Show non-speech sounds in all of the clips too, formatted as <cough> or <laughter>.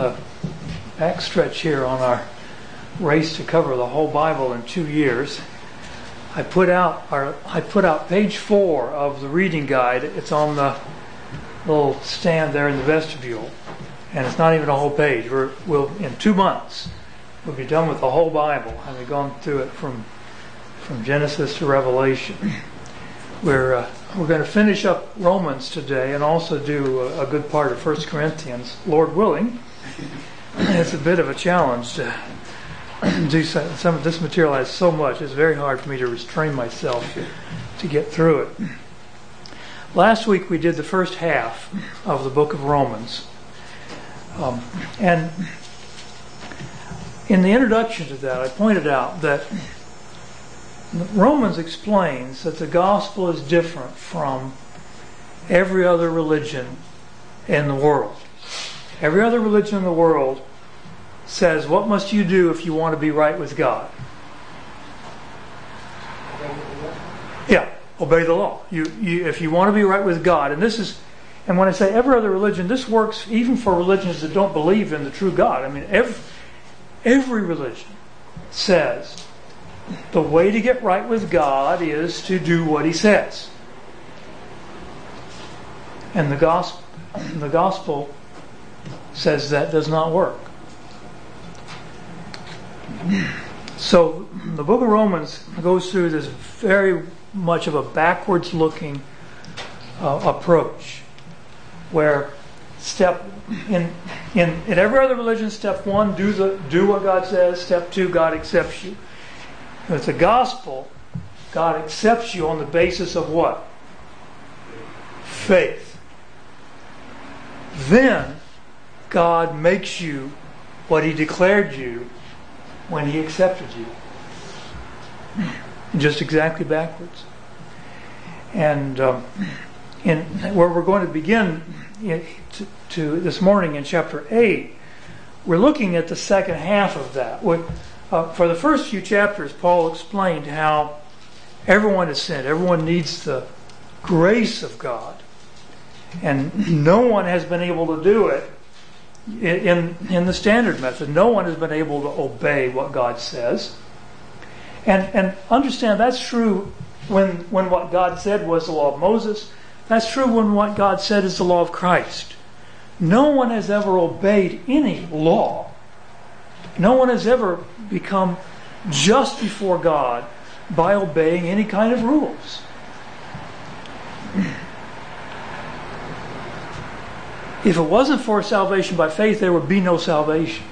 around the backstretch here on our race to cover the whole Bible in two years. I put out our I put out page four of the reading guide. It's on the little stand there in the vestibule, and it's not even a whole page. We're, we'll in two months we'll be done with the whole Bible, we've gone through it from from Genesis to Revelation. We're uh, we're going to finish up Romans today, and also do a, a good part of First Corinthians, Lord willing. It's a bit of a challenge to do some, some of this material has so much. It's very hard for me to restrain myself to get through it. Last week we did the first half of the book of Romans. Um, and in the introduction to that, I pointed out that Romans explains that the gospel is different from every other religion in the world. Every other religion in the world says, What must you do if you want to be right with God? Yeah, obey the law. You, you, if you want to be right with God, and this is, and when I say every other religion, this works even for religions that don't believe in the true God. I mean, every, every religion says the way to get right with God is to do what He says. And the gospel, the gospel says that does not work. So the book of Romans goes through this very much of a backwards looking uh, approach where step in, in in every other religion step 1 do the do what God says. Step 2 God accepts you. It's a gospel God accepts you on the basis of what? Faith. Then God makes you what he declared you when he accepted you. Just exactly backwards. And um, in where we're going to begin to, to, this morning in chapter 8, we're looking at the second half of that. uh, for the first few chapters, Paul explained how everyone has sinned, everyone needs the grace of God. And no one has been able to do it in, in the standard method. No one has been able to obey what God says. And, and understand that's true when, when what God said was the law of Moses. That's true when what God said is the law of Christ. No one has ever obeyed any law. No one has ever become just before God by obeying any kind of rules. If it wasn't for salvation by faith, there would be no salvation.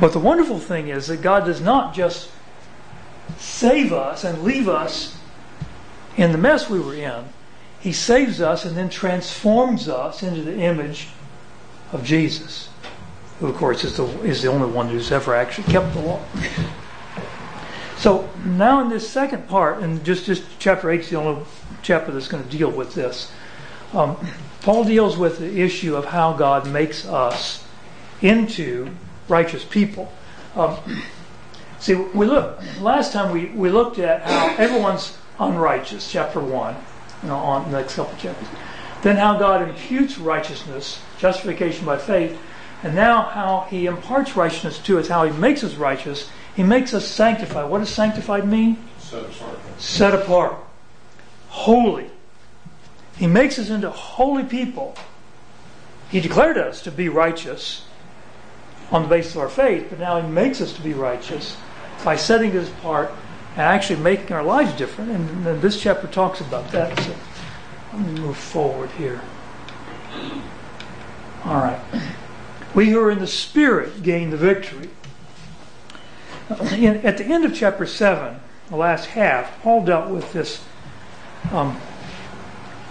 But the wonderful thing is that God does not just save us and leave us in the mess we were in. He saves us and then transforms us into the image of Jesus, who, of course, is the, is the only one who's ever actually kept the law. So now in this second part, and just, just chapter 8 is the only chapter that's going to deal with this. Um, Paul deals with the issue of how God makes us into righteous people. Um, see, we look last time we, we looked at how everyone's unrighteous, chapter one, you know, on the next couple chapters. Then how God imputes righteousness, justification by faith, and now how He imparts righteousness to us, how He makes us righteous. He makes us sanctified. What does sanctified mean? Set apart. Set apart. Holy. He makes us into holy people. He declared us to be righteous on the basis of our faith, but now He makes us to be righteous by setting us apart and actually making our lives different. And, and this chapter talks about that. So let me move forward here. All right. We who are in the Spirit gain the victory. In, at the end of chapter 7, the last half, Paul dealt with this um,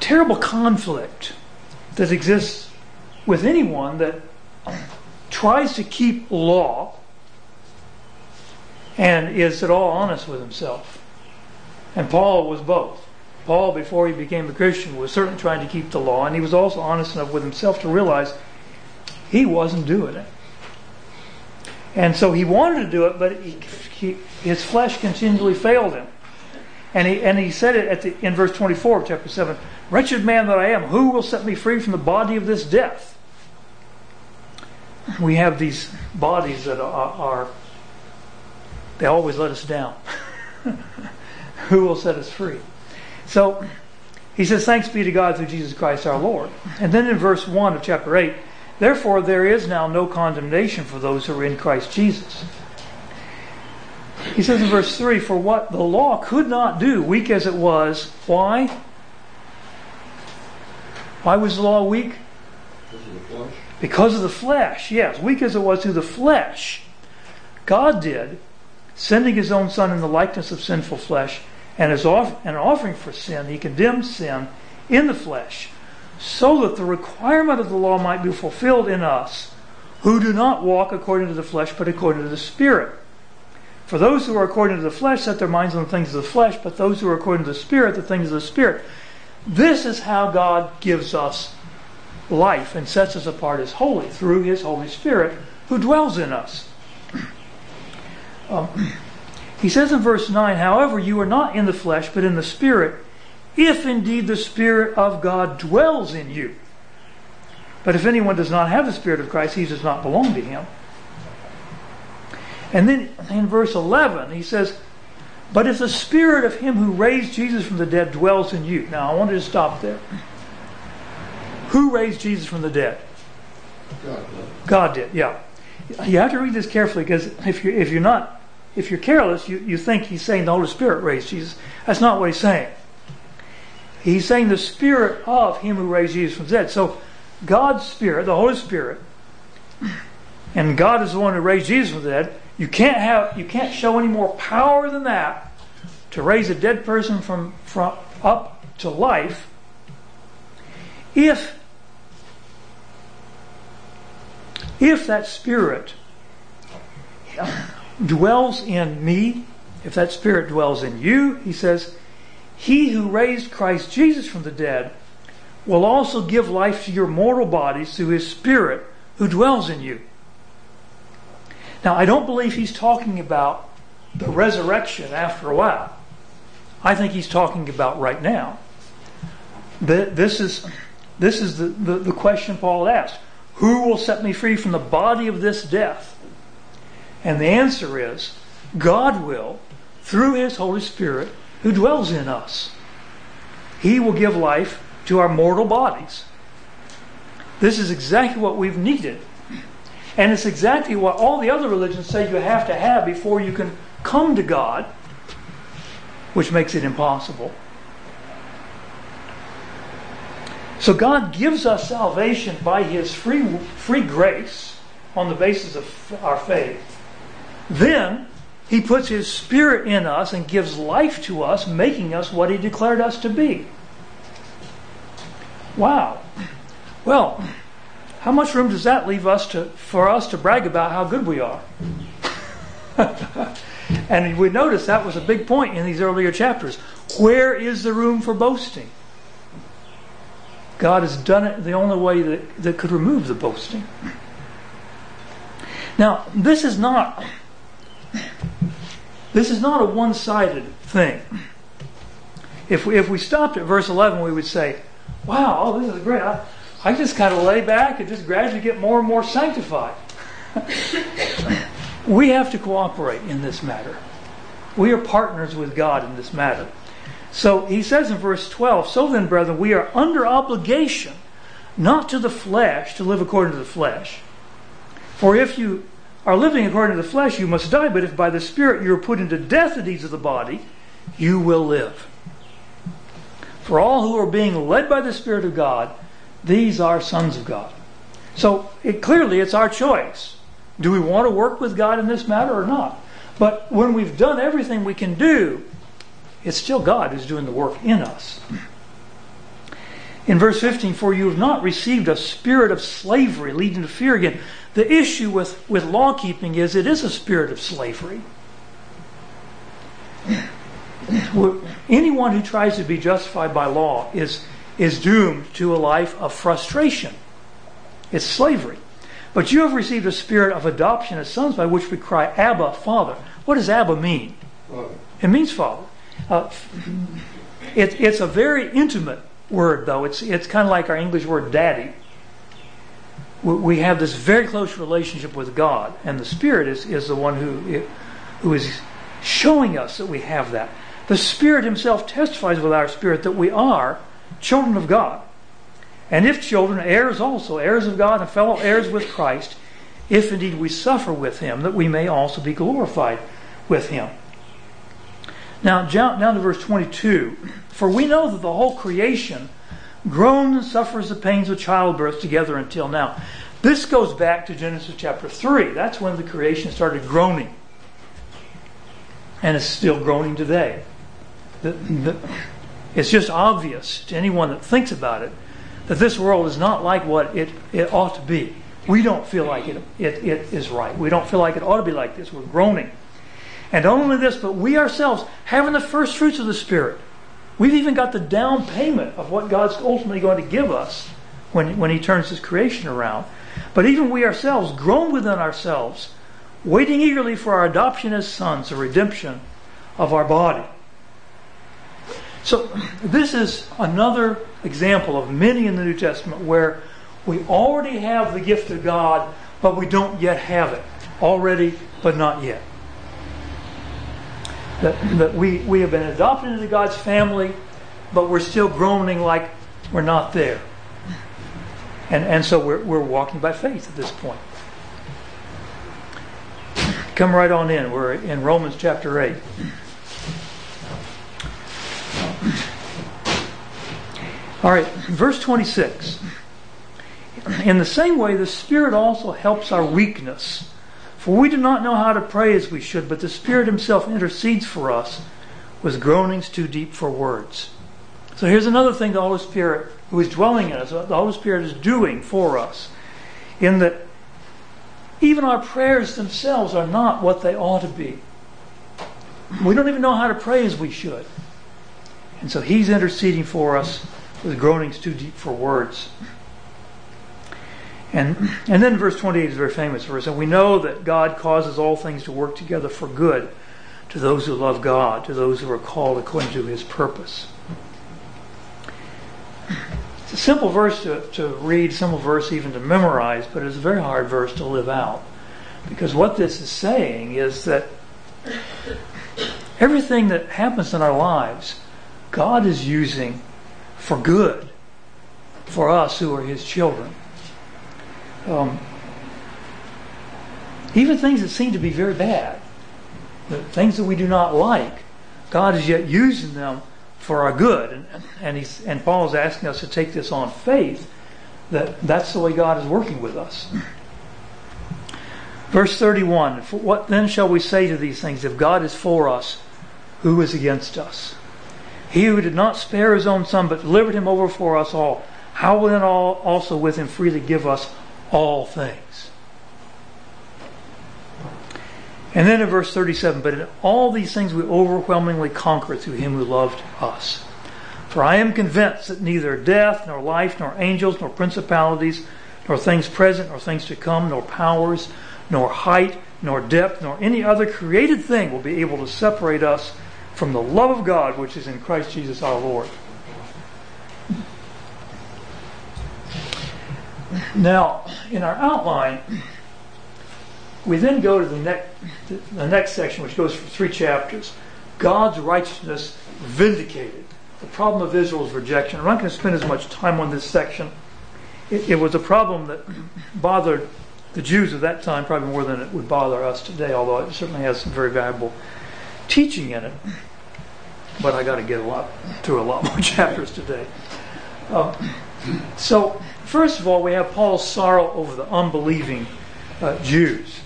terrible conflict that exists with anyone that tries to keep law and is at all honest with himself. And Paul was both. Paul, before he became a Christian, was certainly trying to keep the law, and he was also honest enough with himself to realize he wasn't doing it. And so he wanted to do it, but he, he, his flesh continually failed him. And he, and he said it at the, in verse 24 of chapter 7 Wretched man that I am, who will set me free from the body of this death? We have these bodies that are, are they always let us down. <laughs> who will set us free? So he says, Thanks be to God through Jesus Christ our Lord. And then in verse 1 of chapter 8, Therefore there is now no condemnation for those who are in Christ Jesus. He says in verse 3 For what the law could not do, weak as it was, why? Why was the law weak? Because of the flesh. Because of the flesh, yes, weak as it was through the flesh. God did, sending his own Son in the likeness of sinful flesh, and as off, an offering for sin, he condemned sin in the flesh, so that the requirement of the law might be fulfilled in us, who do not walk according to the flesh, but according to the Spirit. For those who are according to the flesh set their minds on the things of the flesh, but those who are according to the Spirit, the things of the Spirit. This is how God gives us life and sets us apart as holy through His Holy Spirit who dwells in us. Um, he says in verse 9, However, you are not in the flesh, but in the Spirit, if indeed the Spirit of God dwells in you. But if anyone does not have the Spirit of Christ, he does not belong to him. And then in verse 11, he says, But if the Spirit of him who raised Jesus from the dead dwells in you. Now, I wanted to stop there. Who raised Jesus from the dead? God, God did, yeah. You have to read this carefully because if you're, if you're not, if you're careless, you, you think he's saying the Holy Spirit raised Jesus. That's not what he's saying. He's saying the Spirit of him who raised Jesus from the dead. So God's Spirit, the Holy Spirit, and God is the one who raised Jesus from the dead. You can't have you can't show any more power than that to raise a dead person from, from up to life if if that spirit dwells in me, if that spirit dwells in you, he says, he who raised Christ Jesus from the dead will also give life to your mortal bodies through his spirit who dwells in you. Now, I don't believe he's talking about the resurrection after a while. I think he's talking about right now. This is, this is the, the, the question Paul asked Who will set me free from the body of this death? And the answer is God will, through his Holy Spirit who dwells in us. He will give life to our mortal bodies. This is exactly what we've needed. And it's exactly what all the other religions say you have to have before you can come to God, which makes it impossible. So God gives us salvation by His free, free grace on the basis of our faith. Then He puts His Spirit in us and gives life to us, making us what He declared us to be. Wow. Well, how much room does that leave us to for us to brag about how good we are? <laughs> and we notice that was a big point in these earlier chapters. Where is the room for boasting? God has done it the only way that, that could remove the boasting. Now, this is not this is not a one-sided thing. If we, if we stopped at verse 11, we would say, wow, oh, this is great. I, I just kind of lay back and just gradually get more and more sanctified. <laughs> we have to cooperate in this matter. We are partners with God in this matter. So he says in verse 12, So then, brethren, we are under obligation, not to the flesh, to live according to the flesh. For if you are living according to the flesh, you must die. But if by the Spirit you are put into death the deeds of the body, you will live. For all who are being led by the Spirit of God, these are sons of God. So it, clearly, it's our choice. Do we want to work with God in this matter or not? But when we've done everything we can do, it's still God who's doing the work in us. In verse 15, for you have not received a spirit of slavery leading to fear again. The issue with, with law keeping is it is a spirit of slavery. Anyone who tries to be justified by law is, is doomed to a life of frustration. It's slavery. But you have received a spirit of adoption as sons by which we cry, Abba, Father. What does Abba mean? Father. It means Father. Uh, it, it's a very intimate word, though. It's, it's kind of like our English word daddy. We, we have this very close relationship with God, and the Spirit is, is the one who, who is showing us that we have that. The Spirit Himself testifies with our spirit that we are children of God. And if children, heirs also, heirs of God and fellow heirs with Christ, if indeed we suffer with Him, that we may also be glorified with Him. Now, down to verse 22. For we know that the whole creation groans and suffers the pains of childbirth together until now. This goes back to Genesis chapter 3. That's when the creation started groaning. And it's still groaning today. The, the, it's just obvious to anyone that thinks about it that this world is not like what it, it ought to be. We don't feel like it, it, it is right. We don't feel like it ought to be like this. We're groaning. And not only this, but we ourselves, having the first fruits of the Spirit, we've even got the down payment of what God's ultimately going to give us when, when He turns His creation around. But even we ourselves, groan within ourselves, waiting eagerly for our adoption as sons, the redemption of our body. So, this is another example of many in the New Testament where we already have the gift of God, but we don't yet have it. Already, but not yet. That, that we, we have been adopted into God's family, but we're still groaning like we're not there. And, and so we're, we're walking by faith at this point. Come right on in. We're in Romans chapter 8. All right, verse 26. In the same way, the Spirit also helps our weakness. For we do not know how to pray as we should, but the Spirit Himself intercedes for us with groanings too deep for words. So here's another thing the Holy Spirit, who is dwelling in us, the Holy Spirit is doing for us, in that even our prayers themselves are not what they ought to be. We don't even know how to pray as we should. And so He's interceding for us with groanings too deep for words. And, and then verse 28 is a very famous verse. And we know that God causes all things to work together for good to those who love God, to those who are called according to his purpose. It's a simple verse to, to read, simple verse even to memorize, but it's a very hard verse to live out. Because what this is saying is that everything that happens in our lives, God is using for good for us who are his children. Um, even things that seem to be very bad, the things that we do not like, God is yet using them for our good. And, and, he's, and Paul is asking us to take this on faith that that's the way God is working with us. Verse 31 What then shall we say to these things? If God is for us, who is against us? He who did not spare his own son, but delivered him over for us all, how will then all also with him freely give us all things. And then in verse 37, but in all these things we overwhelmingly conquer through him who loved us. For I am convinced that neither death, nor life, nor angels, nor principalities, nor things present, nor things to come, nor powers, nor height, nor depth, nor any other created thing will be able to separate us from the love of God which is in Christ Jesus our Lord. Now, in our outline, we then go to the next, the next section, which goes for three chapters. God's righteousness vindicated. The problem of Israel's rejection. I'm not going to spend as much time on this section. It, it was a problem that bothered the Jews of that time probably more than it would bother us today, although it certainly has some very valuable teaching in it. But I got to get a lot through a lot <laughs> more chapters today. Uh, so First of all, we have Paul's sorrow over the unbelieving uh, Jews.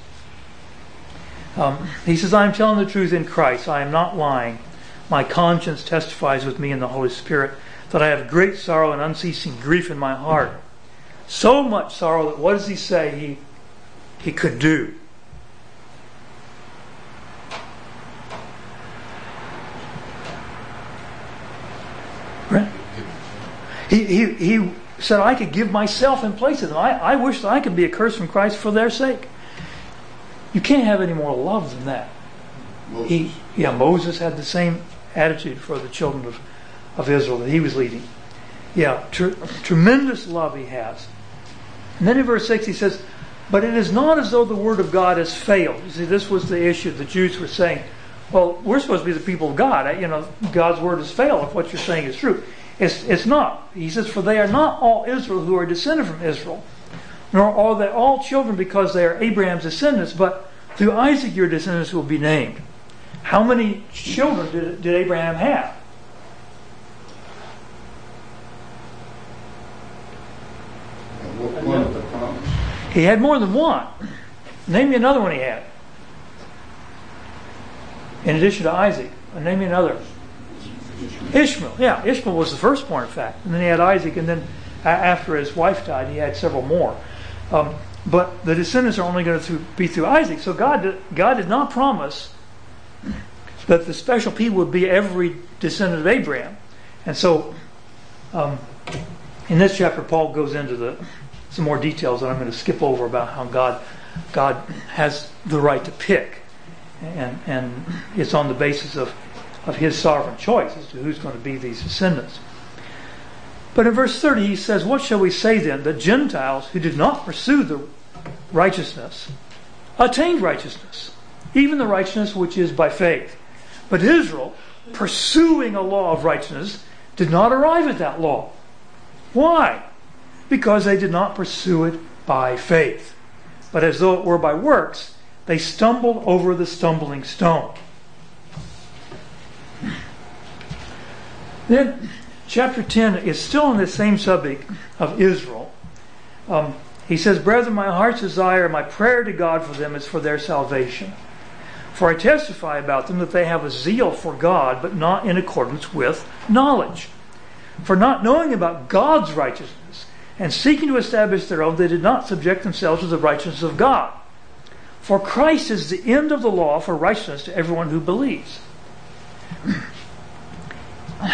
Um, he says, I am telling the truth in Christ. I am not lying. My conscience testifies with me in the Holy Spirit that I have great sorrow and unceasing grief in my heart. So much sorrow that what does he say he, he could do? He, he, he said, I could give myself in place of them. I, I wish that I could be accursed from Christ for their sake. You can't have any more love than that. He, yeah, Moses had the same attitude for the children of, of Israel that he was leading. Yeah, tr- tremendous love he has. And then in verse 6 he says, But it is not as though the word of God has failed. You see, this was the issue. The Jews were saying, Well, we're supposed to be the people of God. You know, God's word has failed if what you're saying is true. It's, it's not. He says, For they are not all Israel who are descended from Israel, nor are they all children because they are Abraham's descendants, but through Isaac your descendants will be named. How many children did, did Abraham have? One of the promise. He had more than one. Name me another one he had. In addition to Isaac, name me another. Ishmael, yeah, Ishmael was the firstborn, in fact, and then he had Isaac, and then after his wife died, he had several more. Um, but the descendants are only going to be through Isaac. So God, did, God did not promise that the special people would be every descendant of Abraham. And so, um, in this chapter, Paul goes into the some more details that I'm going to skip over about how God God has the right to pick, and and it's on the basis of of His sovereign choice as to who's going to be these descendants. But in verse 30, he says, What shall we say then? The Gentiles who did not pursue the righteousness attained righteousness, even the righteousness which is by faith. But Israel, pursuing a law of righteousness, did not arrive at that law. Why? Because they did not pursue it by faith. But as though it were by works, they stumbled over the stumbling stone. Then, chapter 10 is still on the same subject of Israel. Um, he says, Brethren, my heart's desire, my prayer to God for them is for their salvation. For I testify about them that they have a zeal for God, but not in accordance with knowledge. For not knowing about God's righteousness and seeking to establish their own, they did not subject themselves to the righteousness of God. For Christ is the end of the law for righteousness to everyone who believes.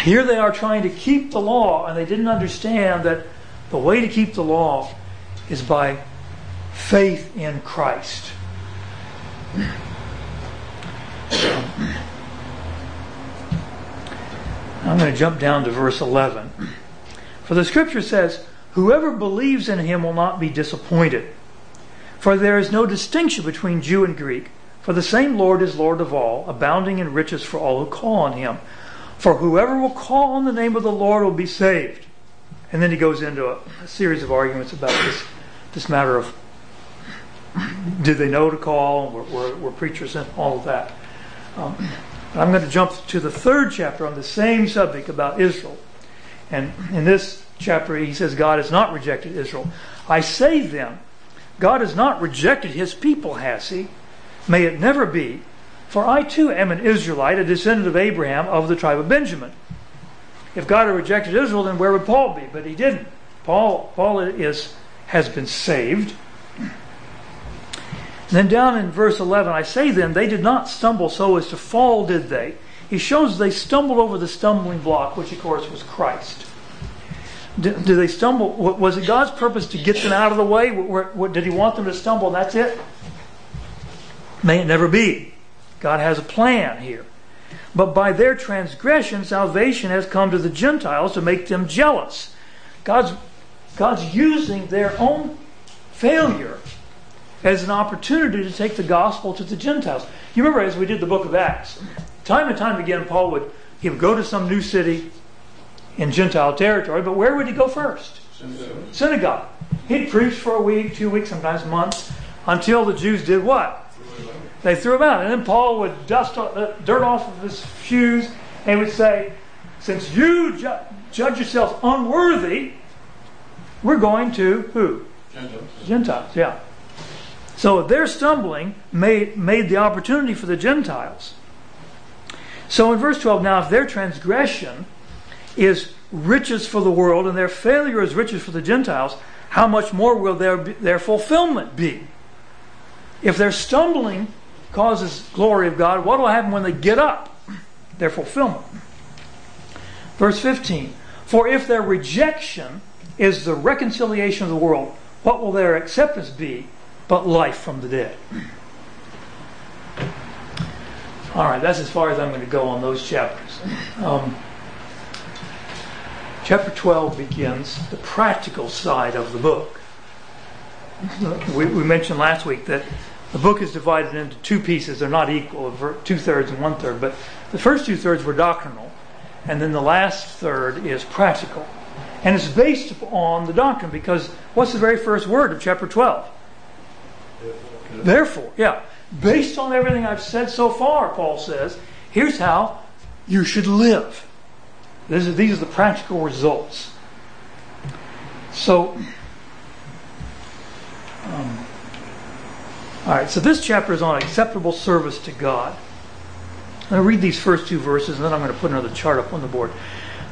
Here they are trying to keep the law, and they didn't understand that the way to keep the law is by faith in Christ. I'm going to jump down to verse 11. For the scripture says, Whoever believes in him will not be disappointed. For there is no distinction between Jew and Greek, for the same Lord is Lord of all, abounding in riches for all who call on him. For whoever will call on the name of the Lord will be saved. And then he goes into a, a series of arguments about this, this matter of did they know to call, were, were, were preachers, and all of that. Um, I'm going to jump to the third chapter on the same subject about Israel. And in this chapter, he says, God has not rejected Israel. I say then, God has not rejected his people, has he? May it never be. For I too am an Israelite, a descendant of Abraham of the tribe of Benjamin. If God had rejected Israel, then where would Paul be? But he didn't. Paul, Paul is, has been saved. And then down in verse 11, I say then, they did not stumble so as to fall, did they? He shows they stumbled over the stumbling block, which of course was Christ. Did, did they stumble? Was it God's purpose to get them out of the way? Did he want them to stumble that's it? May it never be. God has a plan here. But by their transgression, salvation has come to the Gentiles to make them jealous. God's, God's using their own failure as an opportunity to take the gospel to the Gentiles. You remember as we did the book of Acts, time and time again, Paul would he would go to some new city in Gentile territory, but where would he go first? Synagogue. Synagogue. He'd preach for a week, two weeks, sometimes months, until the Jews did what? They threw him out. And then Paul would dust the uh, dirt off of his shoes and would say, Since you ju- judge yourselves unworthy, we're going to who? Gentiles. Gentiles, yeah. So their stumbling made, made the opportunity for the Gentiles. So in verse 12, now if their transgression is riches for the world and their failure is riches for the Gentiles, how much more will their, their fulfillment be? If their stumbling causes glory of God, what will happen when they get up? Their fulfillment. Verse 15 For if their rejection is the reconciliation of the world, what will their acceptance be but life from the dead? All right, that's as far as I'm going to go on those chapters. Um, chapter 12 begins the practical side of the book. We, we, mentioned last week that the book is divided into two pieces. They're not equal, two thirds and one third. But the first two thirds were doctrinal, and then the last third is practical. And it's based on the doctrine because what's the very first word of chapter 12? Therefore, yeah. Based on everything I've said so far, Paul says, here's how you should live. Is, these are the practical results. So, um, all right, so this chapter is on acceptable service to God. I'm going to read these first two verses and then I'm going to put another chart up on the board.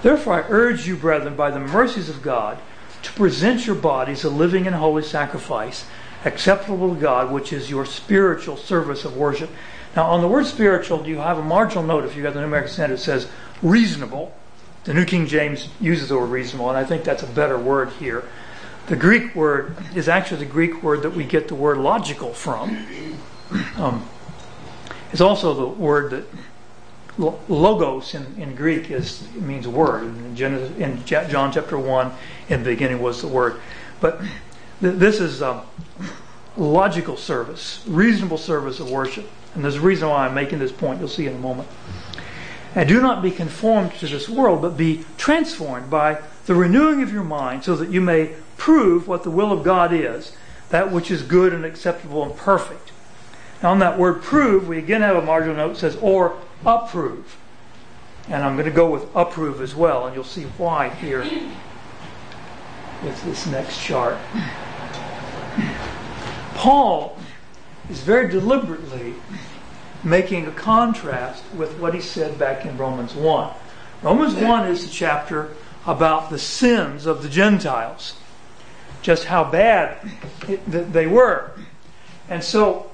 Therefore, I urge you, brethren, by the mercies of God, to present your bodies a living and holy sacrifice acceptable to God, which is your spiritual service of worship. Now, on the word spiritual, you have a marginal note if you got the New American Standard, it says reasonable. The New King James uses the word reasonable, and I think that's a better word here. The Greek word is actually the Greek word that we get the word logical from. Um, it's also the word that logos in, in Greek is means word. In, Genesis, in John chapter 1, in the beginning was the word. But this is um, logical service, reasonable service of worship. And there's a reason why I'm making this point. You'll see in a moment. And do not be conformed to this world, but be transformed by the renewing of your mind, so that you may prove what the will of God is, that which is good and acceptable and perfect. Now, on that word prove, we again have a marginal note that says, or approve. And I'm going to go with approve as well, and you'll see why here with this next chart. Paul is very deliberately making a contrast with what he said back in Romans 1. Romans 1 is the chapter about the sins of the Gentiles, just how bad they were. And so,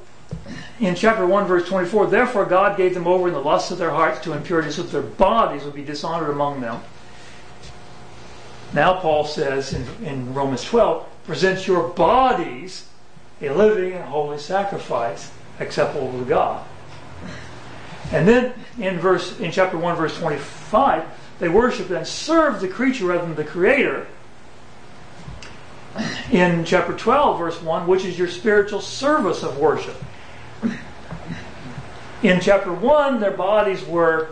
in chapter 1, verse 24, therefore God gave them over in the lusts of their hearts to impurity, so that their bodies would be dishonored among them. Now, Paul says in, in Romans 12, present your bodies a living and holy sacrifice acceptable to God. And then in verse in chapter 1 verse 25 they worship and serve the creature rather than the creator. In chapter 12 verse 1 which is your spiritual service of worship. In chapter 1 their bodies were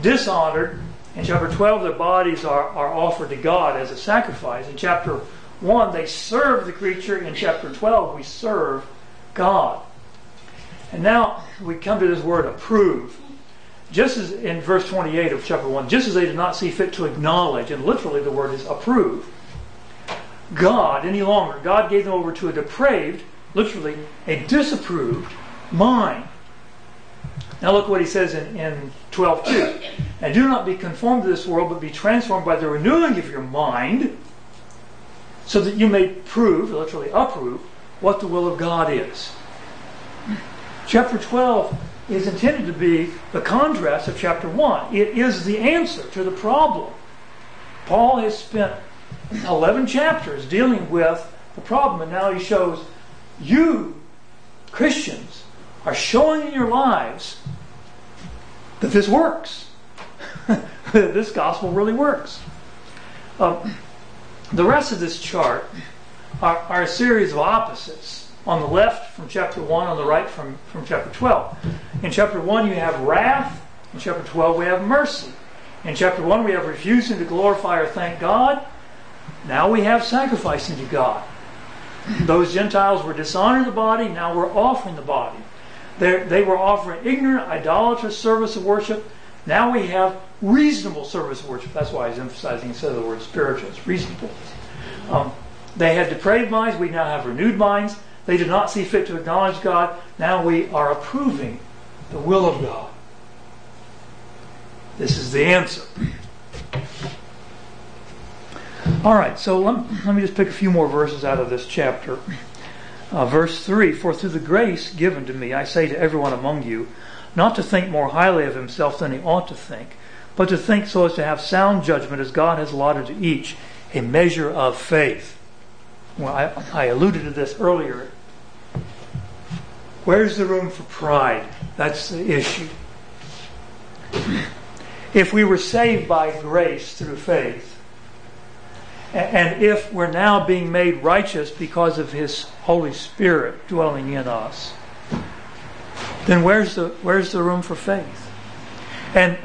dishonored. In chapter 12 their bodies are, are offered to God as a sacrifice. In chapter 1, they serve the creature. In chapter 12, we serve God. And now we come to this word approve. Just as in verse 28 of chapter 1, just as they did not see fit to acknowledge, and literally the word is approve, God any longer. God gave them over to a depraved, literally a disapproved mind. Now look what he says in, in 12.2. And do not be conformed to this world, but be transformed by the renewing of your mind so that you may prove, literally approve, what the will of God is. Chapter 12 is intended to be the contrast of chapter 1. It is the answer to the problem. Paul has spent 11 chapters dealing with the problem, and now he shows you, Christians, are showing in your lives that this works. <laughs> this gospel really works. Um, the rest of this chart are, are, a series of opposites. On the left from chapter 1, on the right from, from chapter 12. In chapter 1, you have wrath. In chapter 12, we have mercy. In chapter 1, we have refusing to glorify or thank God. Now we have sacrificing to God. Those Gentiles were dishonoring the body, now we're offering the body. They're, they were offering ignorant, idolatrous service of worship. Now we have reasonable service of worship. That's why he's emphasizing instead of the word spiritual, it's reasonable. Um, they had depraved minds, we now have renewed minds. They did not see fit to acknowledge God. Now we are approving the will of God. This is the answer. All right, so let, let me just pick a few more verses out of this chapter. Uh, verse 3 For through the grace given to me, I say to everyone among you, not to think more highly of himself than he ought to think, but to think so as to have sound judgment as God has allotted to each a measure of faith. Well, I, I alluded to this earlier. Where's the room for pride? That's the issue. if we were saved by grace through faith, and if we're now being made righteous because of His Holy Spirit dwelling in us, then where's the, where's the room for faith? And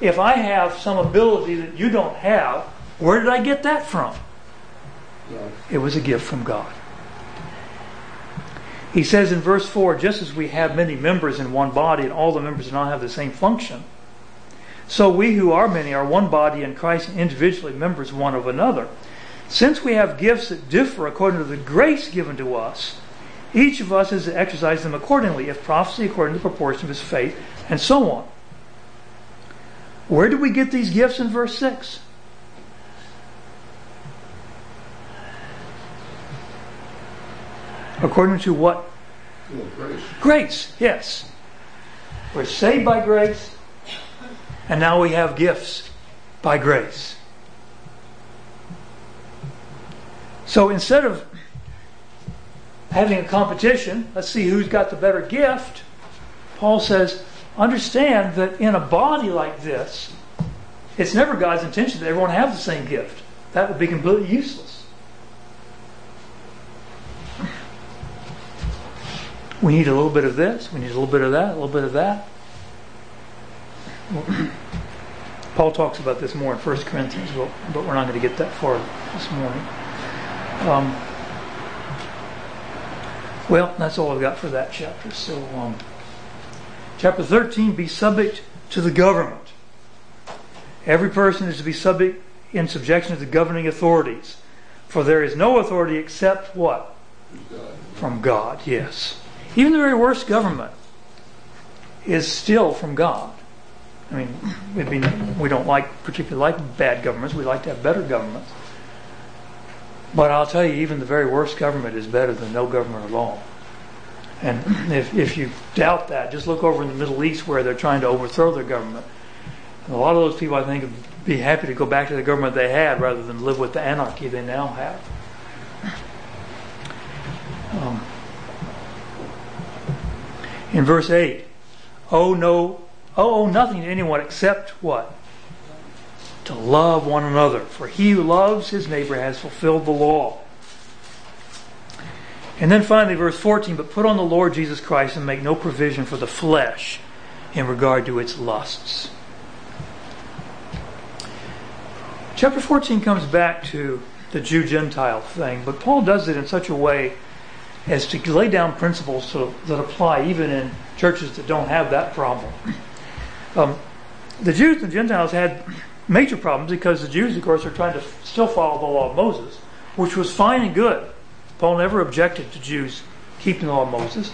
if I have some ability that you don't have, where did I get that from? It was a gift from God. He says in verse 4 just as we have many members in one body and all the members do not have the same function, so we who are many are one body in Christ and individually members one of another. Since we have gifts that differ according to the grace given to us, each of us is to exercise them accordingly, if prophecy according to the proportion of his faith, and so on. Where do we get these gifts in verse 6? According to what? Grace. Grace, yes. We're saved by grace, and now we have gifts by grace. So instead of having a competition, let's see who's got the better gift, Paul says, understand that in a body like this, it's never God's intention that everyone have the same gift. That would be completely useless. We need a little bit of this, we need a little bit of that, a little bit of that. <clears throat> Paul talks about this more in 1 Corinthians, but, we're not going to get that far this morning. Um, well, that's all I've got for that chapter. So, um, chapter 13 be subject to the government. Every person is to be subject in subjection to the governing authorities. For there is no authority except what? From God, yes. Even the very worst government is still from God. I mean, it'd be, we don't like particularly like bad governments. We like to have better governments. But I'll tell you, even the very worst government is better than no government at all. And if, if you doubt that, just look over in the Middle East where they're trying to overthrow their government. And a lot of those people, I think, would be happy to go back to the government they had rather than live with the anarchy they now have. Um, in verse 8, oh no, owe nothing to anyone except what? To love one another. For he who loves his neighbor has fulfilled the law. And then finally, verse 14, but put on the Lord Jesus Christ and make no provision for the flesh in regard to its lusts. Chapter 14 comes back to the Jew Gentile thing, but Paul does it in such a way as to lay down principles that apply even in churches that don't have that problem. Um, the Jews and Gentiles had major problems because the Jews, of course, are trying to still follow the law of Moses, which was fine and good. Paul never objected to Jews keeping the law of Moses.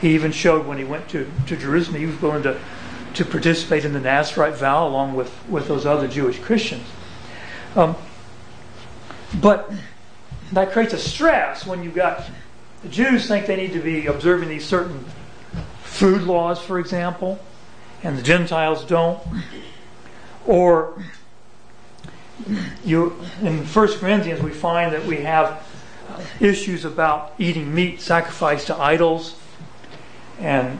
He even showed when he went to, to Jerusalem, he was willing to, to participate in the Nazarite vow along with, with those other Jewish Christians. Um, but that creates a stress when you've got the Jews think they need to be observing these certain food laws, for example, and the Gentiles don't. Or you in 1 Corinthians we find that we have issues about eating meat sacrificed to idols and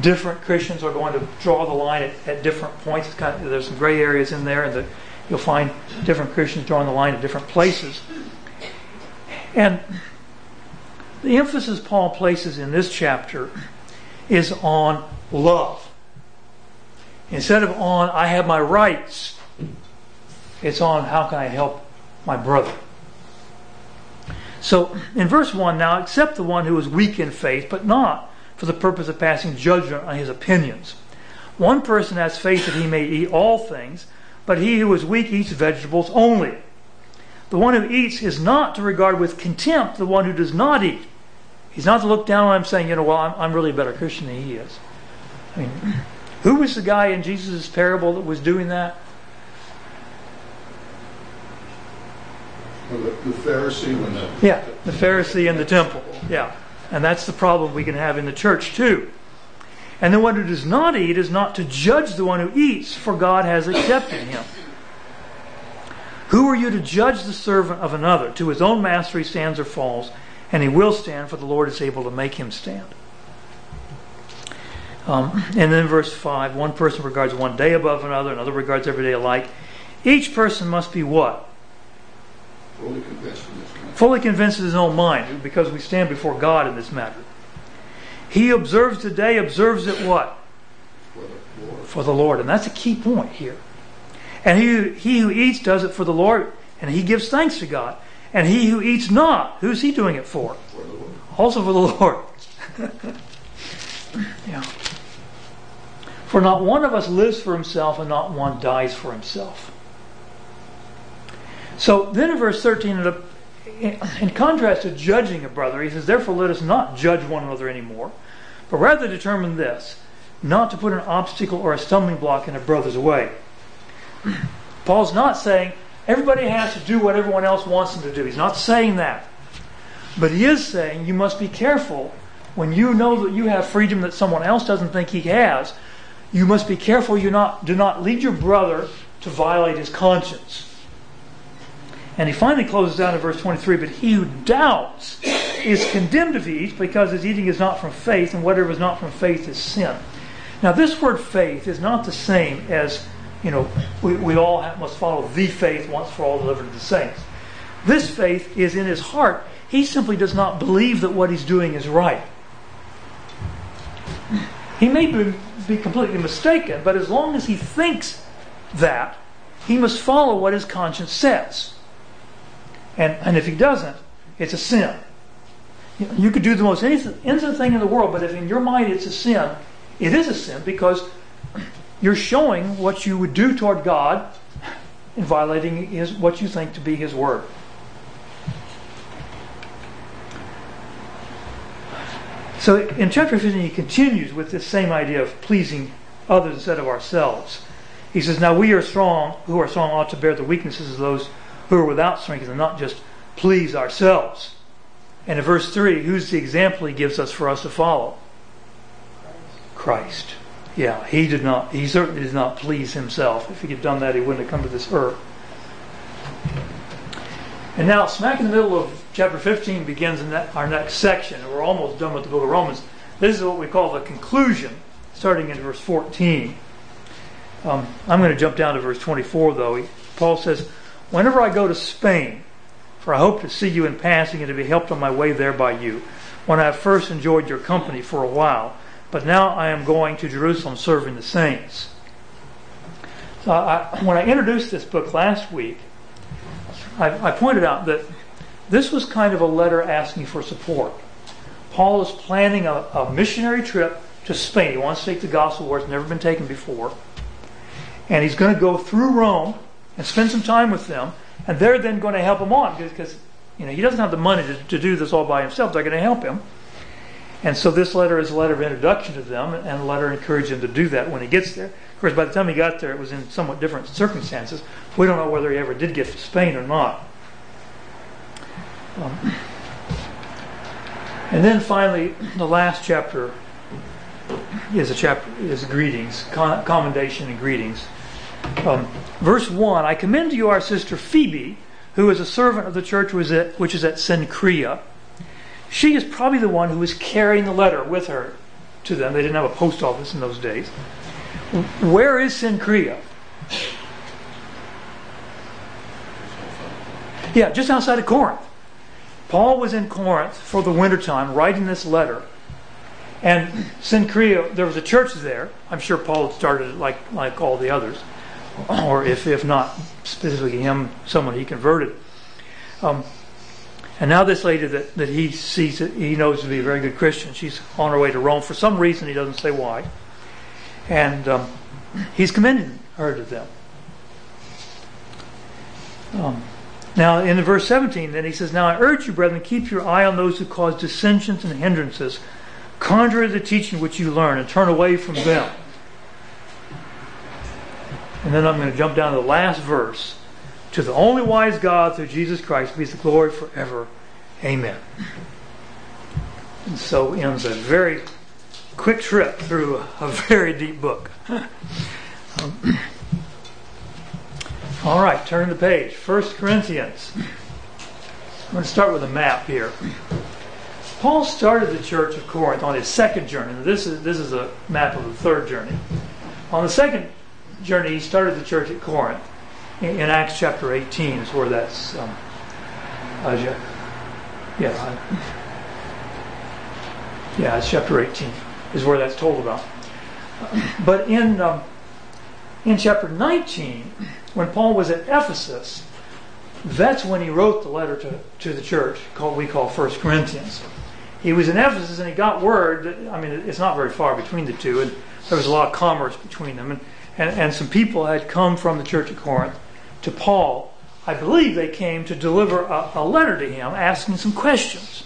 different Christians are going to draw the line at, at different points. Kind of, there's some gray areas in there, and you'll find different Christians drawing the line at different places. And the emphasis Paul places in this chapter is on love. Instead of on, I have my rights, it's on, how can I help my brother? So in verse 1, now accept the one who is weak in faith, but not for the purpose of passing judgment on his opinions. One person has faith that he may eat all things, but he who is weak eats vegetables only. The one who eats is not to regard with contempt the one who does not eat. He's not to look down on him saying, you know, well, I'm, I'm really a better Christian than he is. I mean, who was the guy in Jesus' parable that was doing that? Well, the, the Pharisee when the Yeah, the Pharisee in the temple. Yeah. And that's the problem we can have in the church too. And the one who does not eat is not to judge the one who eats, for God has accepted him. Who are you to judge the servant of another? To his own master he stands or falls, and he will stand, for the Lord is able to make him stand. Um, and then verse 5 one person regards one day above another, another regards every day alike. Each person must be what? Fully convinced in this matter. Fully convinced in his own mind, because we stand before God in this matter. He observes the day, observes it what? For the Lord. For the Lord. And that's a key point here. And he, he who eats does it for the Lord, and he gives thanks to God. And he who eats not, who's he doing it for? For the Lord. Also for the Lord. <laughs> yeah. For not one of us lives for himself, and not one dies for himself. So then in verse 13, in contrast to judging a brother, he says, Therefore let us not judge one another anymore, but rather determine this, not to put an obstacle or a stumbling block in a brother's way. <clears throat> Paul's not saying everybody has to do what everyone else wants them to do. He's not saying that. But he is saying you must be careful when you know that you have freedom that someone else doesn't think he has. You must be careful you not do not lead your brother to violate his conscience. And he finally closes down in verse 23 But he who doubts is condemned he eats, because his eating is not from faith, and whatever is not from faith is sin. Now, this word faith is not the same as, you know, we, we all have, must follow the faith once for all delivered to the saints. This faith is in his heart. He simply does not believe that what he's doing is right. He may be, be completely mistaken, but as long as he thinks that, he must follow what his conscience says. And, and if he doesn't, it's a sin. You, could do the most innocent thing in the world, but if in your mind it's a sin, it is a sin because you're showing what you would do toward God in violating his, what you think to be His word. So in chapter 15, he continues with this same idea of pleasing others instead of ourselves. He says, Now we are strong, who are strong ought to bear the weaknesses of those who are without strength and not just please ourselves. And in verse 3, who's the example he gives us for us to follow? Christ. Yeah, he did not, he certainly did not please himself. If he had done that, he wouldn't have come to this earth. And now, smack in the middle of chapter 15 begins in that, our next section, and we're almost done with the book of Romans. This is what we call the conclusion, starting in verse 14. Um, I'm going to jump down to verse 24, though. He, Paul says, Whenever I go to Spain, for I hope to see you in passing and to be helped on my way there by you, when I have first enjoyed your company for a while, but now I am going to Jerusalem serving the saints. So I, when I introduced this book last week, I, I pointed out that this was kind of a letter asking for support. Paul is planning a, a missionary trip to Spain. He wants to take the gospel where it's never been taken before. And he's going to go through Rome and spend some time with them. And they're then going to help him on because you know he doesn't have the money to, to do this all by himself. They're going to help him. And so this letter is a letter of introduction to them and a letter encouraging him to do that when he gets there. Of course, by the time he got there, it was in somewhat different circumstances. We don't know whether he ever did get to Spain or not. Um, and then finally, the last chapter is a chapter is greetings, con- commendation and greetings. Um, verse one: I commend to you our sister Phoebe, who is a servant of the church which is at, Cenchrea. She is probably the one who was carrying the letter with her to them. They didn't have a post office in those days. Where is Cenchrea? Yeah, just outside of Corinth. Paul was in Corinth for the wintertime writing this letter. And Cenchrea, there was a church there. I'm sure Paul had started it like, like all the others. Or if, if not specifically him, someone he converted. Um, and now this lady that, that he sees, he knows to be a very good Christian, she's on her way to Rome for some reason, he doesn't say why. And um, he's commending her to them. Um, now, in verse 17, then he says, Now I urge you, brethren, keep your eye on those who cause dissensions and hindrances, contrary to the teaching which you learn, and turn away from them. And then I'm going to jump down to the last verse. To the only wise God, through Jesus Christ, be the glory forever. Amen. And so ends a very quick trip through a very deep book. um, all right, turn the page. 1 Corinthians. I'm going to start with a map here. Paul started the church of Corinth on his second journey. This is, this is a map of the third journey. On the second journey, he started the church at Corinth. In, in Acts chapter 18 is where that's. Um, yeah, I, yeah, it's chapter 18 is where that's told about. But in um, in chapter 19, when Paul was at Ephesus, that's when he wrote the letter to, to the church called we call First Corinthians. He was in Ephesus and he got word that, I mean, it's not very far between the two, and there was a lot of commerce between them. And, and, and some people had come from the church at Corinth to Paul. I believe they came to deliver a, a letter to him asking some questions,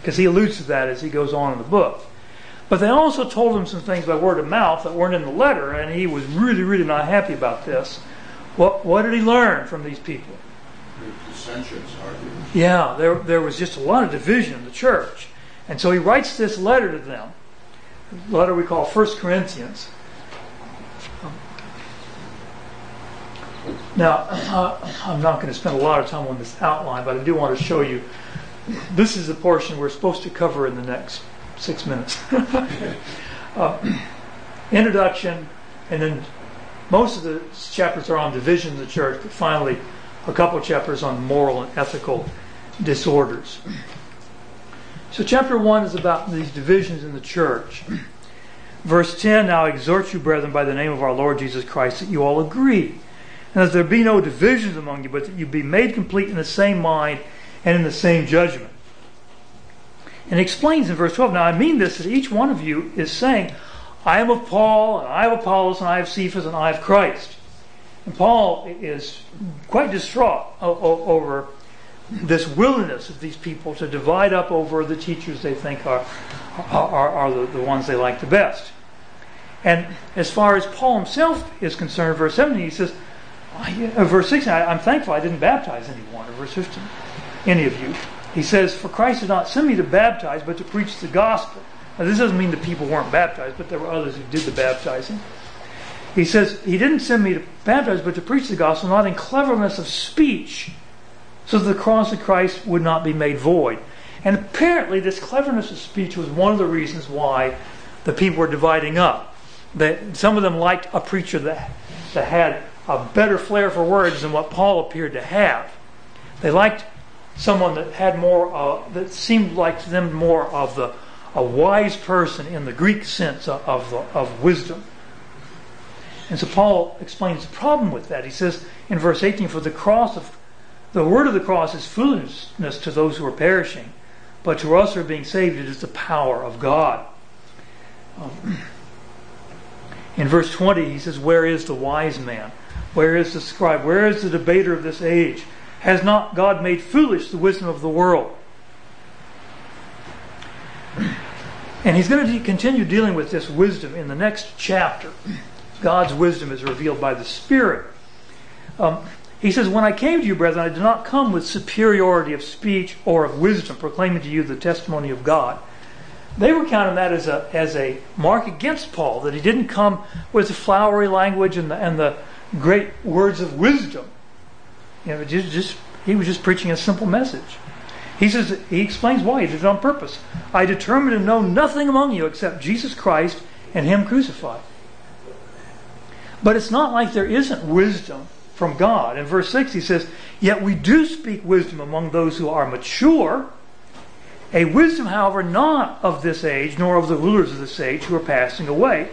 because he alludes to that as he goes on in the book. But they also told him some things by word of mouth that weren't in the letter, and he was really, really not happy about this. What, what did he learn from these people? Dissensions, Yeah, there, there was just a lot of division in the church. And so he writes this letter to them, the letter we call First Corinthians. Now, uh, I'm not going to spend a lot of time on this outline, but I do want to show you. This is the portion we're supposed to cover in the next six minutes. <laughs> uh, introduction, and then most of the chapters are on division of the church, but finally, a couple chapters on moral and ethical disorders. So, chapter 1 is about these divisions in the church. Verse 10 Now exhort you, brethren, by the name of our Lord Jesus Christ, that you all agree, and that there be no divisions among you, but that you be made complete in the same mind and in the same judgment. And explains in verse 12 Now I mean this, that each one of you is saying, I am of Paul, and I have Apollos, and I have Cephas, and I have Christ. And Paul is quite distraught over this willingness of these people to divide up over the teachers they think are, are, are the, the ones they like the best. And as far as Paul himself is concerned, verse 17, he says, uh, verse 16, I, am thankful I didn't baptize anyone, or verse 15, any of you. He says, For Christ did not send me to baptize, but to preach the gospel. Now, this doesn't mean the people weren't baptized, but there were others who did the baptizing. He says, He didn't send me to baptize, but to preach the gospel, not in cleverness of speech, so that the cross of Christ would not be made void. And apparently, this cleverness of speech was one of the reasons why the people were dividing up. That some of them liked a preacher that, that had a better flair for words than what Paul appeared to have. They liked someone that had more, uh, that seemed like to them more of the a wise person in the Greek sense of, of, of wisdom. And so Paul explains the problem with that. He says in verse 18, For the cross of the word of the cross is foolishness to those who are perishing, but to us who are being saved, it is the power of God. Um, <clears throat> in verse 20, he says, Where is the wise man? Where is the scribe? Where is the debater of this age? Has not God made foolish the wisdom of the world? And he's going to continue dealing with this wisdom in the next chapter. God's wisdom is revealed by the Spirit. Um, he says, When I came to you, brethren, I did not come with superiority of speech or of wisdom, proclaiming to you the testimony of God. They were counting that as a, as a mark against Paul, that he didn't come with the flowery language and the, and the great words of wisdom. You know, just, just, he was just preaching a simple message. He says he explains why he did it on purpose. I determined to know nothing among you except Jesus Christ and Him crucified. But it's not like there isn't wisdom from God. In verse 6, he says, Yet we do speak wisdom among those who are mature, a wisdom, however, not of this age, nor of the rulers of this age who are passing away,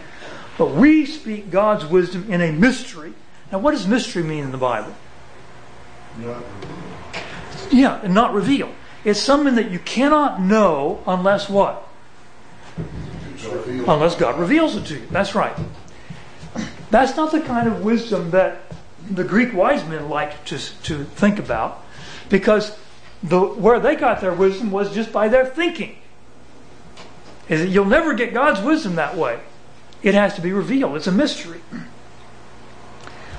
but we speak God's wisdom in a mystery. Now, what does mystery mean in the Bible? Not yeah, and not revealed. It's something that you cannot know unless what? Unless God reveals it to you. That's right. That's not the kind of wisdom that the Greek wise men liked to, to think about because the, where they got their wisdom was just by their thinking. Is that you'll never get God's wisdom that way. It has to be revealed. It's a mystery.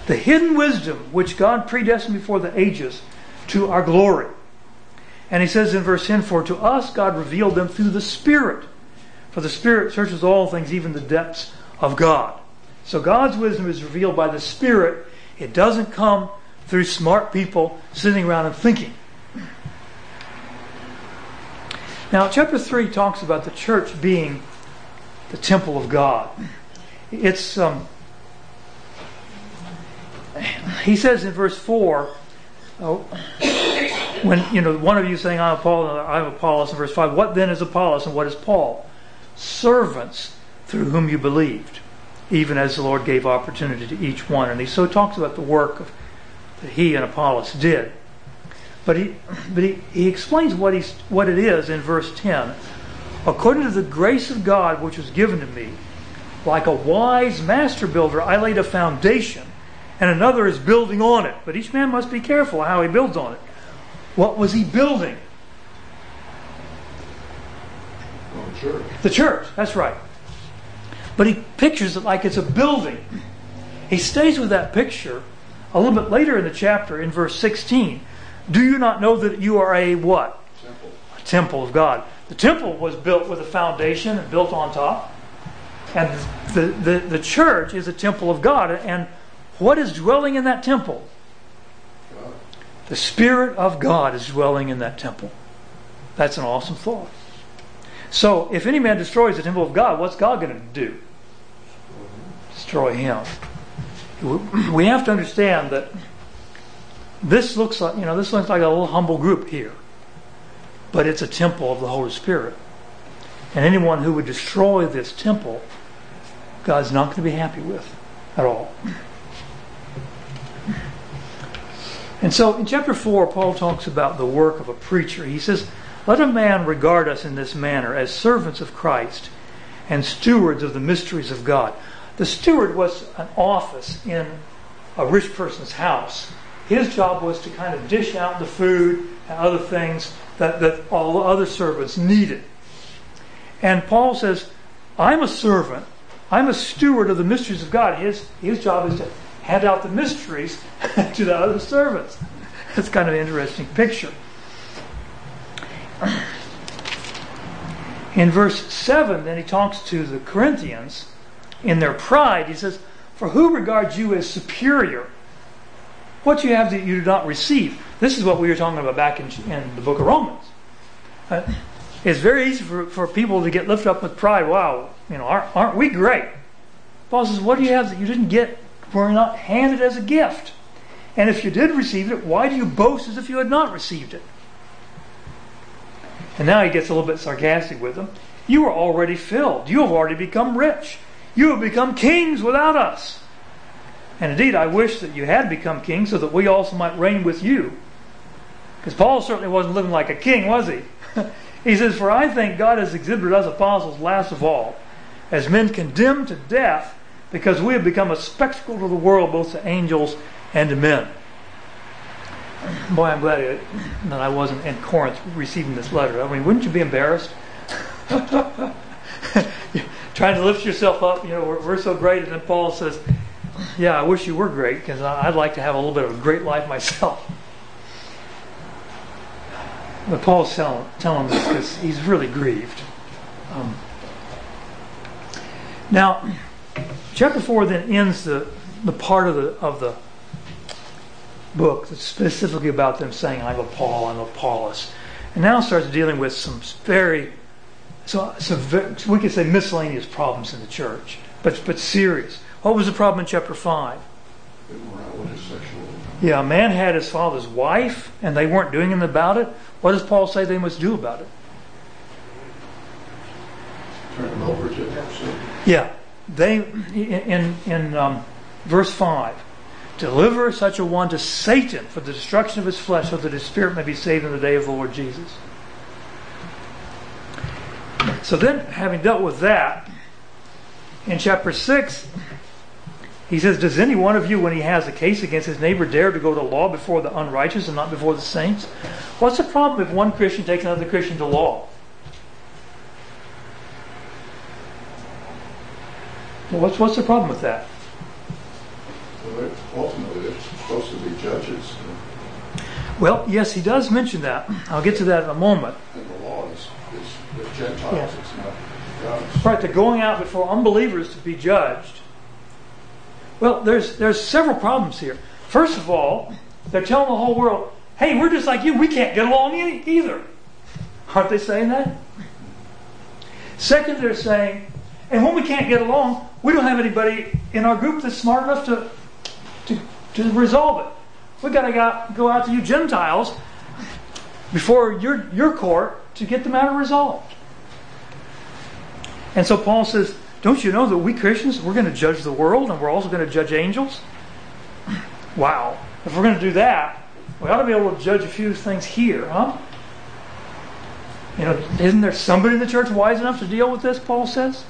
The hidden wisdom which God predestined before the ages to our glory. And he says in verse 10 For to us God revealed them through the Spirit. For the Spirit searches all things, even the depths of God. So God's wisdom is revealed by the Spirit. It doesn't come through smart people sitting around and thinking. Now, chapter 3 talks about the church being the temple of God. It's, um, he says in verse 4, oh, when, you know, one of you saying, I'm Paul, I'm Apollos, in verse 5, what then is Apollos and what is Paul? Servants through whom you believed, even as the Lord gave opportunity to each one. And he so talks about the work of, that he and Apollos did. But he, but he, he explains what, he's, what it is in verse 10. According to the grace of God which was given to me, like a wise master builder, I laid a foundation, and another is building on it. But each man must be careful how he builds on it. What was he building? Well, the church. The church, that's right. But he pictures it like it's a building. He stays with that picture a little bit later in the chapter in verse 16. Do you not know that you are a what? Temple. A temple of God. The temple was built with a foundation and built on top. And the, the, the church is a temple of God. And what is dwelling in that temple? God. The Spirit of God is dwelling in that temple. That's an awesome thought. So, if any man destroys the temple of God, what's God going to do? Destroy him. We have to understand that this looks like, you know, this looks like a little humble group here. But it's a temple of the Holy Spirit. And anyone who would destroy this temple, God's not going to be happy with at all. And so in chapter 4, Paul talks about the work of a preacher. He says, Let a man regard us in this manner as servants of Christ and stewards of the mysteries of God. The steward was an office in a rich person's house. His job was to kind of dish out the food and other things that, that all the other servants needed. And Paul says, I'm a servant. I'm a steward of the mysteries of God. His, his job is to hand out the mysteries <laughs> to the other servants. That's kind of an interesting picture. In verse 7, then he talks to the Corinthians in their pride. He says, For who regards you as superior? What you have that you do not receive. This is what we were talking about back in, in the book of Romans. Uh, it's very easy for, for people to get lifted up with pride. Wow, you know, aren't, aren't we great? Paul says, What do you have that you didn't get were not handed as a gift? And if you did receive it, why do you boast as if you had not received it? And now he gets a little bit sarcastic with them. You are already filled. You have already become rich. You have become kings without us. And indeed, I wish that you had become kings so that we also might reign with you. Because Paul certainly wasn't living like a king, was he? <laughs> he says, For I think God has exhibited us apostles last of all, as men condemned to death, because we have become a spectacle to the world, both to angels and to men. Boy, I'm glad that I wasn't in Corinth receiving this letter. I mean, wouldn't you be embarrassed? <laughs> Trying to lift yourself up, you know, we're, we're so great. And then Paul says, Yeah, I wish you were great because I'd like to have a little bit of a great life myself. But Paul's telling, telling this because he's really grieved. Um, now, chapter 4 then ends the, the part of the, of the book that's specifically about them saying, I'm a Paul, I'm Apollos, And now starts dealing with some very, so, so we could say miscellaneous problems in the church, but, but serious. What was the problem in chapter 5? Yeah, a man had his father's wife, and they weren't doing anything about it. What does Paul say they must do about it? Turn them over to them. Yeah, they in in um, verse five, deliver such a one to Satan for the destruction of his flesh, so that his spirit may be saved in the day of the Lord Jesus. So then, having dealt with that, in chapter six, he says, "Does any one of you, when he has a case against his neighbor, dare to go to law before the unrighteous and not before the saints?" What's the problem if one Christian takes another Christian to law? Well, what's what's the problem with that? they're- ultimately, they're supposed to be judges, Well, yes, he does mention that. I'll get to that in a moment. and the law is, is with Gentiles, Yeah. it's not God's. Right, they're going out before unbelievers to be judged. Well, there's there's several problems here. First of all, they're telling the whole world, "Hey, we're just like you. We can't get along either." Aren't they saying that? Second, they're saying, and when we can't get along, we don't have anybody in our group that's smart enough to, to, to resolve it. We've got to go out to you Gentiles before your, your court to get the matter resolved. And so Paul says, Don't you know that we Christians, we're going to judge the world and we're also going to judge angels? <clears throat> Wow. If we're going to do that, we ought to be able to judge a few things here, huh? You know, isn't there somebody in the church wise enough to deal with this, Paul says?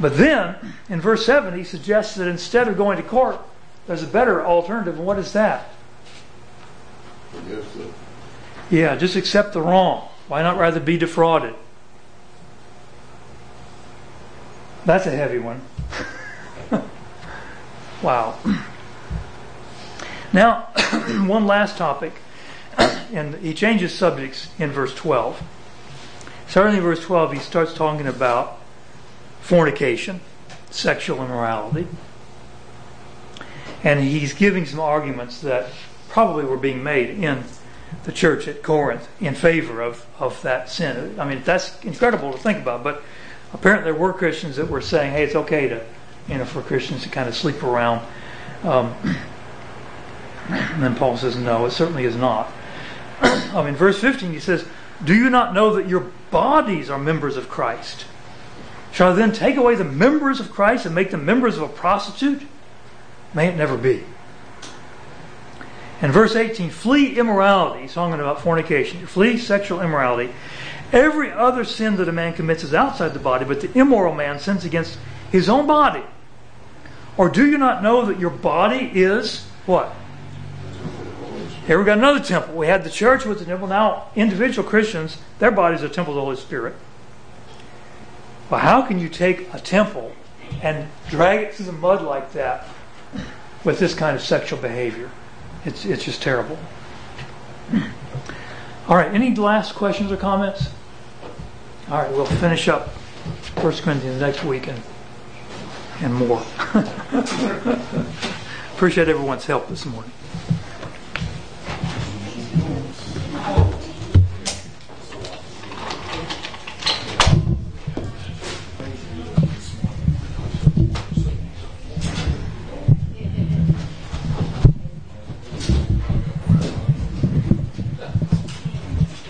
But then, in verse 7, he suggests that instead of going to court, there's a better alternative. And what is that? Yeah, just accept the wrong. Why not rather be defrauded? That's a heavy one. <laughs> wow. Now, <clears throat> one last topic, <clears throat> and he changes subjects in verse 12. Starting in verse 12, he starts talking about fornication, sexual immorality. And he's giving some arguments that probably were being made in the church at Corinth in favor of, of that sin. I mean, that's incredible to think about, but apparently there were Christians that were saying, hey, it's okay to, you know, for Christians to kind of sleep around. Um, and then Paul says, no, it certainly is not. <clears throat> I mean, verse 15, he says, Do you not know that your bodies are members of Christ? Shall I then take away the members of Christ and make them members of a prostitute? May it never be. In verse 18, flee immorality. He's talking about fornication. Flee sexual immorality. Every other sin that a man commits is outside the body, but the immoral man sins against his own body. Or do you not know that your body is what? Here we got another temple. We had the church with the temple. Now, individual Christians, their bodies are temples of the Holy Spirit. Well, how can you take a temple and drag it through the mud like that with this kind of sexual behavior? It's, it's just terrible. All right, any last questions or comments? All right, we'll finish up 1 Corinthians next week and, and more. <laughs> Appreciate everyone's help this morning.